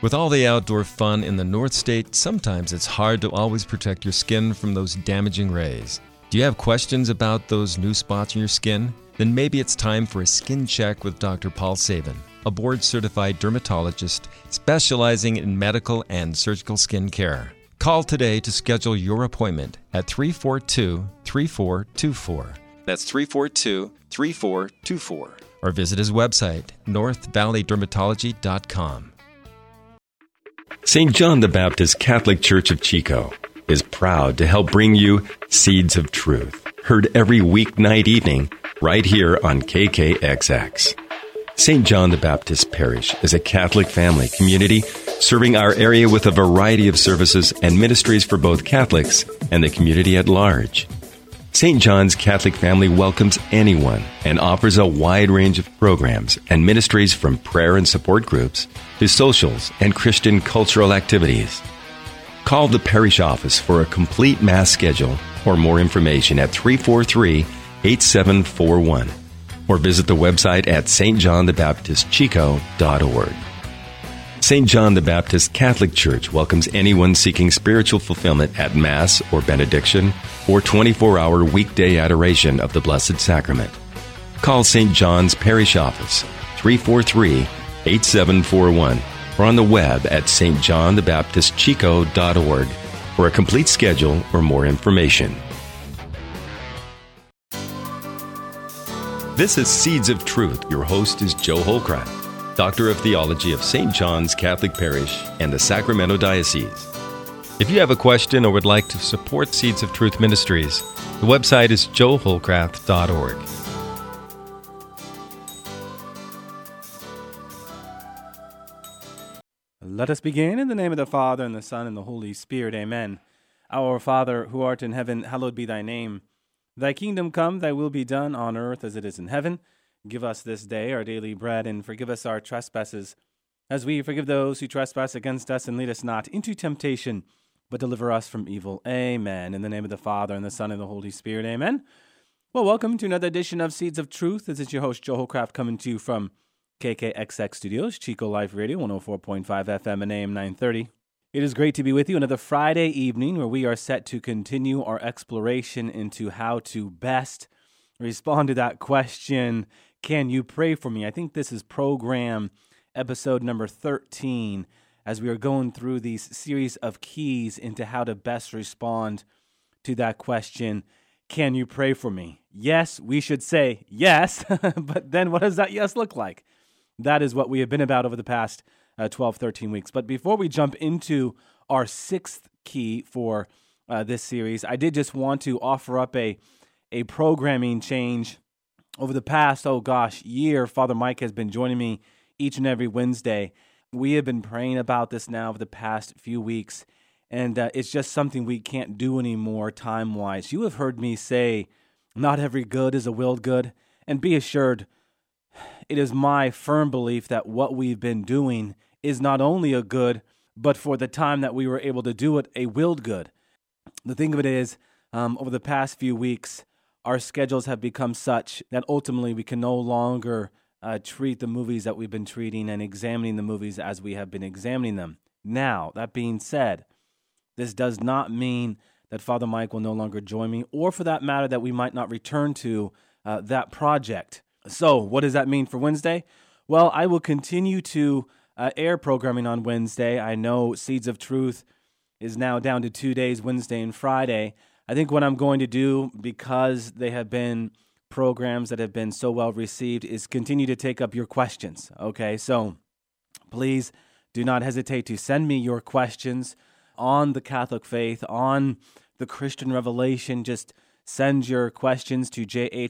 With all the outdoor fun in the North State, sometimes it's hard to always protect your skin from those damaging rays. Do you have questions about those new spots on your skin? Then maybe it's time for a skin check with Dr. Paul Sabin, a board certified dermatologist specializing in medical and surgical skin care. Call today to schedule your appointment at 342 3424. That's 342 3424. Or visit his website, northvalleydermatology.com. St. John the Baptist Catholic Church of Chico is proud to help bring you Seeds of Truth, heard every weeknight evening right here on KKXX. St. John the Baptist Parish is a Catholic family community serving our area with a variety of services and ministries for both Catholics and the community at large. St. John's Catholic Family welcomes anyone and offers a wide range of programs and ministries from prayer and support groups to socials and Christian cultural activities. Call the parish office for a complete Mass schedule or more information at 343 8741 or visit the website at stjohnthebaptistchico.org. St. John the Baptist Catholic Church welcomes anyone seeking spiritual fulfillment at Mass or benediction or 24 hour weekday adoration of the Blessed Sacrament. Call St. John's Parish Office 343 8741 or on the web at stjohnthebaptistchico.org for a complete schedule or more information. This is Seeds of Truth. Your host is Joe Holcraft, Doctor of Theology of St. John's Catholic Parish and the Sacramento Diocese. If you have a question or would like to support Seeds of Truth Ministries, the website is joeholcraft.org. Let us begin in the name of the Father, and the Son, and the Holy Spirit. Amen. Our Father, who art in heaven, hallowed be thy name. Thy kingdom come, thy will be done on earth as it is in heaven. Give us this day our daily bread, and forgive us our trespasses, as we forgive those who trespass against us, and lead us not into temptation, but deliver us from evil. Amen. In the name of the Father, and the Son, and the Holy Spirit. Amen. Well, welcome to another edition of Seeds of Truth. This is your host, Joe Holcraft, coming to you from KKXX Studios, Chico Life Radio, 104.5 FM and AM 930. It is great to be with you another Friday evening where we are set to continue our exploration into how to best respond to that question Can you pray for me? I think this is program episode number 13 as we are going through these series of keys into how to best respond to that question Can you pray for me? Yes, we should say yes, but then what does that yes look like? That is what we have been about over the past uh, 12, 13 weeks. But before we jump into our sixth key for uh, this series, I did just want to offer up a, a programming change. Over the past, oh gosh, year, Father Mike has been joining me each and every Wednesday. We have been praying about this now over the past few weeks, and uh, it's just something we can't do anymore time wise. You have heard me say, not every good is a willed good, and be assured, it is my firm belief that what we've been doing is not only a good, but for the time that we were able to do it, a willed good. The thing of it is, um, over the past few weeks, our schedules have become such that ultimately we can no longer uh, treat the movies that we've been treating and examining the movies as we have been examining them. Now, that being said, this does not mean that Father Mike will no longer join me, or for that matter, that we might not return to uh, that project. So, what does that mean for Wednesday? Well, I will continue to uh, air programming on Wednesday. I know Seeds of Truth is now down to two days, Wednesday and Friday. I think what I'm going to do, because they have been programs that have been so well received, is continue to take up your questions. Okay, so please do not hesitate to send me your questions on the Catholic faith, on the Christian revelation. Just send your questions to jholljmj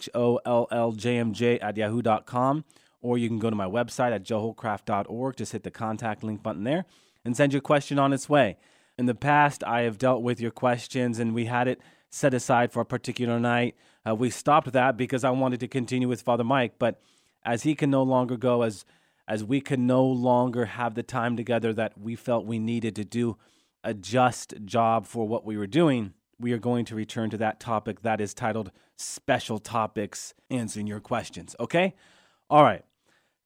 at yahoo.com, or you can go to my website at joeholcraft.org. Just hit the contact link button there and send your question on its way. In the past, I have dealt with your questions and we had it set aside for a particular night. Uh, we stopped that because I wanted to continue with Father Mike, but as he can no longer go, as as we can no longer have the time together that we felt we needed to do a just job for what we were doing, we are going to return to that topic that is titled Special Topics Answering Your Questions. Okay? All right.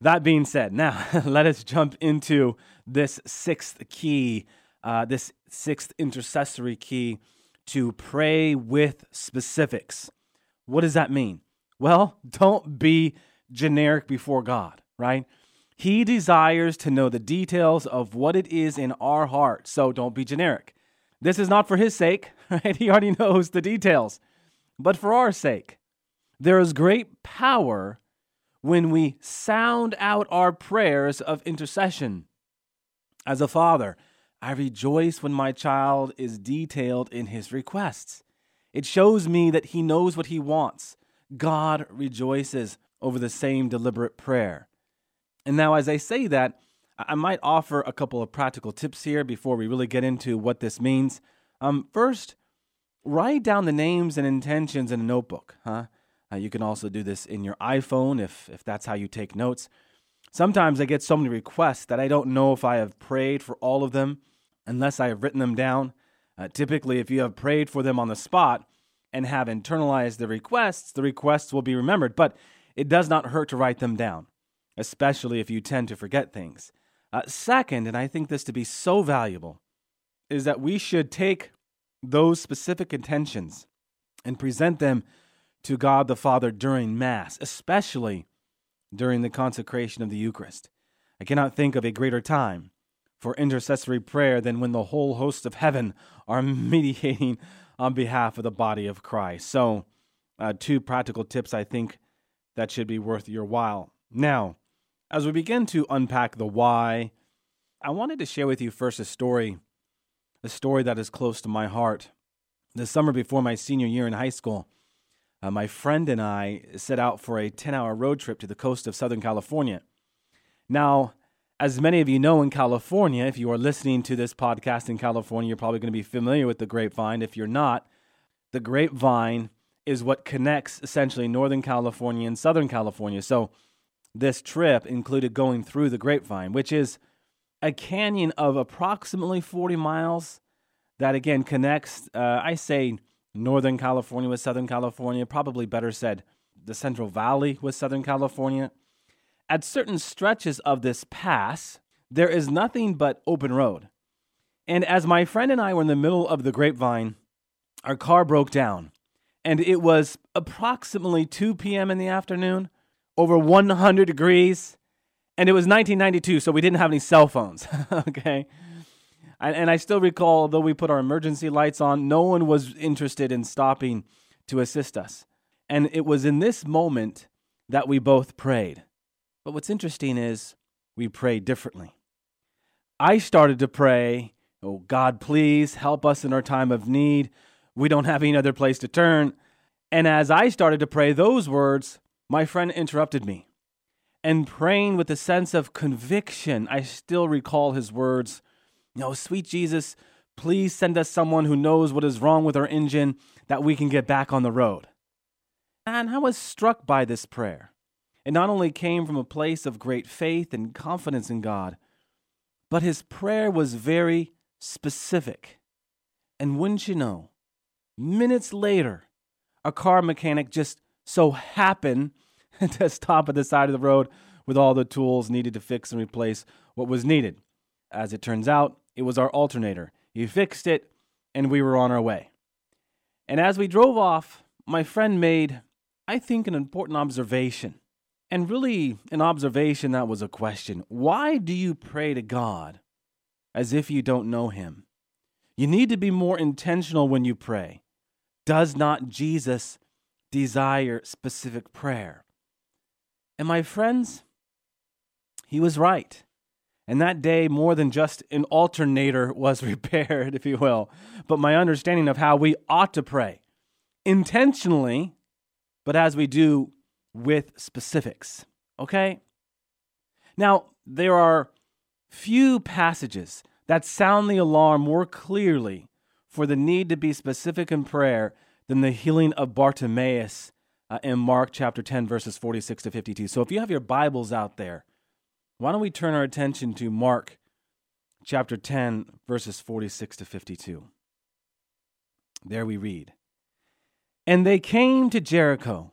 That being said, now let us jump into this sixth key, uh, this sixth intercessory key to pray with specifics. What does that mean? Well, don't be generic before God, right? He desires to know the details of what it is in our heart, so don't be generic. This is not for his sake, right? He already knows the details, but for our sake. There is great power when we sound out our prayers of intercession. As a father, I rejoice when my child is detailed in his requests. It shows me that he knows what he wants. God rejoices over the same deliberate prayer. And now, as I say that, I might offer a couple of practical tips here before we really get into what this means. Um, first, write down the names and intentions in a notebook. Huh? Uh, you can also do this in your iPhone if, if that's how you take notes. Sometimes I get so many requests that I don't know if I have prayed for all of them unless I have written them down. Uh, typically, if you have prayed for them on the spot and have internalized the requests, the requests will be remembered, but it does not hurt to write them down, especially if you tend to forget things. Uh, second, and I think this to be so valuable, is that we should take those specific intentions and present them to God the Father during Mass, especially during the consecration of the Eucharist. I cannot think of a greater time for intercessory prayer than when the whole host of heaven are mediating on behalf of the body of Christ. So, uh, two practical tips I think that should be worth your while. Now, as we begin to unpack the why, I wanted to share with you first a story, a story that is close to my heart. The summer before my senior year in high school, uh, my friend and I set out for a 10 hour road trip to the coast of Southern California. Now, as many of you know in California, if you are listening to this podcast in California, you're probably going to be familiar with the grapevine. If you're not, the grapevine is what connects essentially Northern California and Southern California. So, this trip included going through the grapevine, which is a canyon of approximately 40 miles that again connects, uh, I say, Northern California with Southern California, probably better said, the Central Valley with Southern California. At certain stretches of this pass, there is nothing but open road. And as my friend and I were in the middle of the grapevine, our car broke down. And it was approximately 2 p.m. in the afternoon, over 100 degrees. And it was 1992, so we didn't have any cell phones. okay. And I still recall, though we put our emergency lights on, no one was interested in stopping to assist us. And it was in this moment that we both prayed. But what's interesting is we pray differently. I started to pray, Oh, God, please help us in our time of need. We don't have any other place to turn. And as I started to pray those words, my friend interrupted me. And praying with a sense of conviction, I still recall his words no, sweet Jesus, please send us someone who knows what is wrong with our engine that we can get back on the road. And I was struck by this prayer. It not only came from a place of great faith and confidence in God, but his prayer was very specific. And wouldn't you know, minutes later, a car mechanic just so happened to stop at the side of the road with all the tools needed to fix and replace what was needed. As it turns out, it was our alternator. He fixed it, and we were on our way. And as we drove off, my friend made, I think, an important observation. And really, an observation that was a question. Why do you pray to God as if you don't know Him? You need to be more intentional when you pray. Does not Jesus desire specific prayer? And my friends, he was right. And that day, more than just an alternator was repaired, if you will, but my understanding of how we ought to pray intentionally, but as we do with specifics. Okay? Now, there are few passages that sound the alarm more clearly for the need to be specific in prayer than the healing of Bartimaeus uh, in Mark chapter 10, verses 46 to 52. So if you have your Bibles out there, why don't we turn our attention to Mark chapter 10, verses 46 to 52? There we read And they came to Jericho.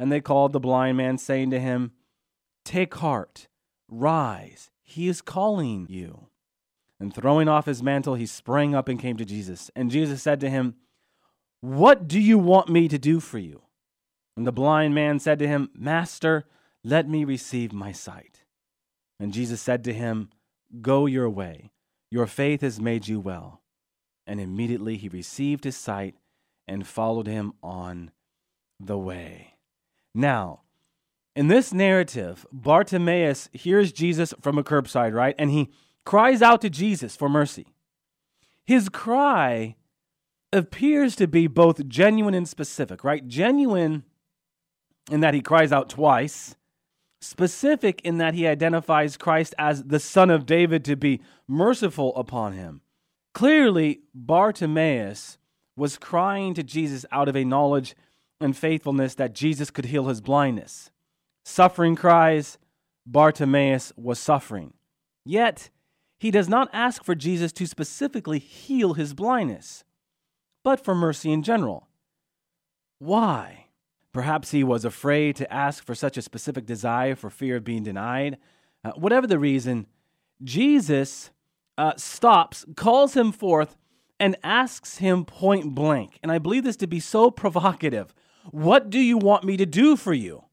And they called the blind man, saying to him, Take heart, rise, he is calling you. And throwing off his mantle, he sprang up and came to Jesus. And Jesus said to him, What do you want me to do for you? And the blind man said to him, Master, let me receive my sight. And Jesus said to him, Go your way, your faith has made you well. And immediately he received his sight and followed him on the way. Now, in this narrative, Bartimaeus hears Jesus from a curbside, right? And he cries out to Jesus for mercy. His cry appears to be both genuine and specific, right? Genuine in that he cries out twice, specific in that he identifies Christ as the Son of David to be merciful upon him. Clearly, Bartimaeus was crying to Jesus out of a knowledge and faithfulness that Jesus could heal his blindness. Suffering cries, Bartimaeus was suffering. Yet, he does not ask for Jesus to specifically heal his blindness, but for mercy in general. Why? Perhaps he was afraid to ask for such a specific desire for fear of being denied. Uh, whatever the reason, Jesus uh, stops, calls him forth, and asks him point blank. And I believe this to be so provocative. What do you want me to do for you?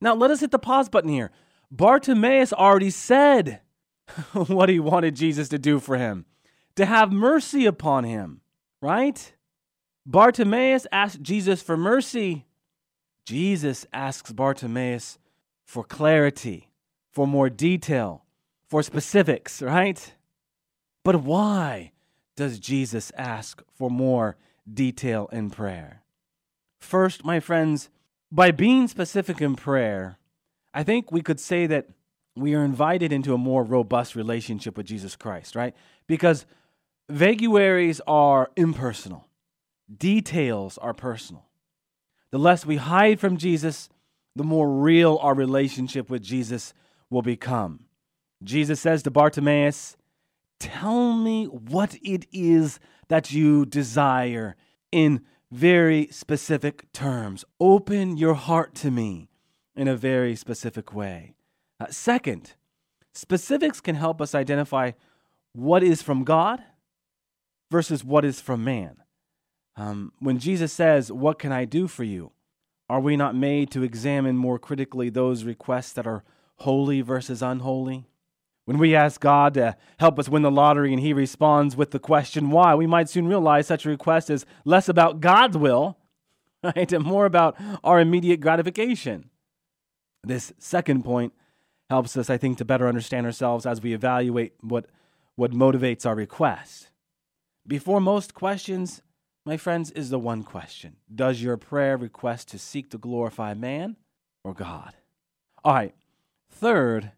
Now, let us hit the pause button here. Bartimaeus already said what he wanted Jesus to do for him to have mercy upon him, right? Bartimaeus asked Jesus for mercy. Jesus asks Bartimaeus for clarity, for more detail, for specifics, right? But why does Jesus ask for more detail in prayer? First, my friends, by being specific in prayer, I think we could say that we are invited into a more robust relationship with Jesus Christ, right? Because vaguaries are impersonal, details are personal. The less we hide from Jesus, the more real our relationship with Jesus will become. Jesus says to Bartimaeus, Tell me what it is that you desire in very specific terms. Open your heart to me in a very specific way. Uh, second, specifics can help us identify what is from God versus what is from man. Um, when Jesus says, What can I do for you? Are we not made to examine more critically those requests that are holy versus unholy? When we ask God to help us win the lottery and He responds with the question why, we might soon realize such a request is less about God's will, right, and more about our immediate gratification. This second point helps us, I think, to better understand ourselves as we evaluate what, what motivates our request. Before most questions, my friends, is the one question Does your prayer request to seek to glorify man or God? All right. Third,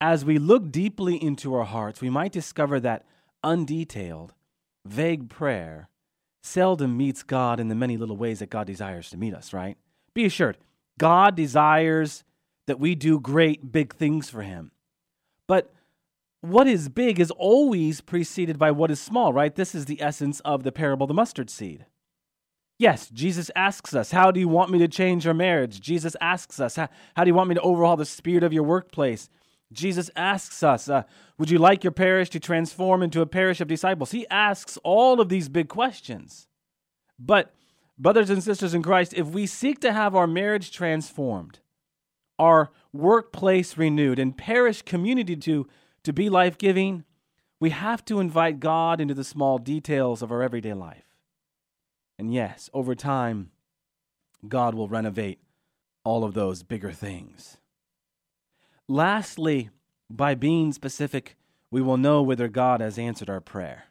as we look deeply into our hearts, we might discover that undetailed, vague prayer seldom meets God in the many little ways that God desires to meet us, right? Be assured, God desires that we do great, big things for Him. But what is big is always preceded by what is small, right? This is the essence of the parable of the mustard seed. Yes, Jesus asks us, How do you want me to change your marriage? Jesus asks us, How, how do you want me to overhaul the spirit of your workplace? Jesus asks us, uh, Would you like your parish to transform into a parish of disciples? He asks all of these big questions. But, brothers and sisters in Christ, if we seek to have our marriage transformed, our workplace renewed, and parish community to, to be life giving, we have to invite God into the small details of our everyday life. And yes, over time, God will renovate all of those bigger things. Lastly, by being specific, we will know whether God has answered our prayer.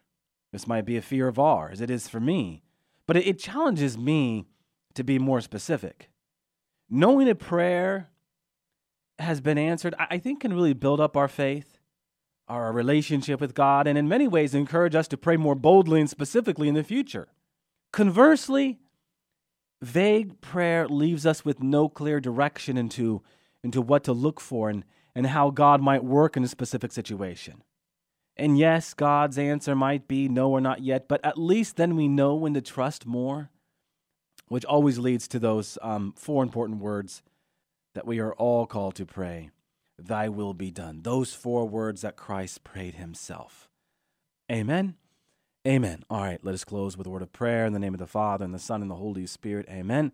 This might be a fear of ours, it is for me, but it challenges me to be more specific. knowing a prayer has been answered, I think can really build up our faith, our relationship with God, and in many ways encourage us to pray more boldly and specifically in the future. Conversely, vague prayer leaves us with no clear direction into, into what to look for and, and how God might work in a specific situation. And yes, God's answer might be no or not yet, but at least then we know when to trust more, which always leads to those um, four important words that we are all called to pray Thy will be done. Those four words that Christ prayed himself. Amen. Amen. All right, let us close with a word of prayer in the name of the Father, and the Son, and the Holy Spirit. Amen.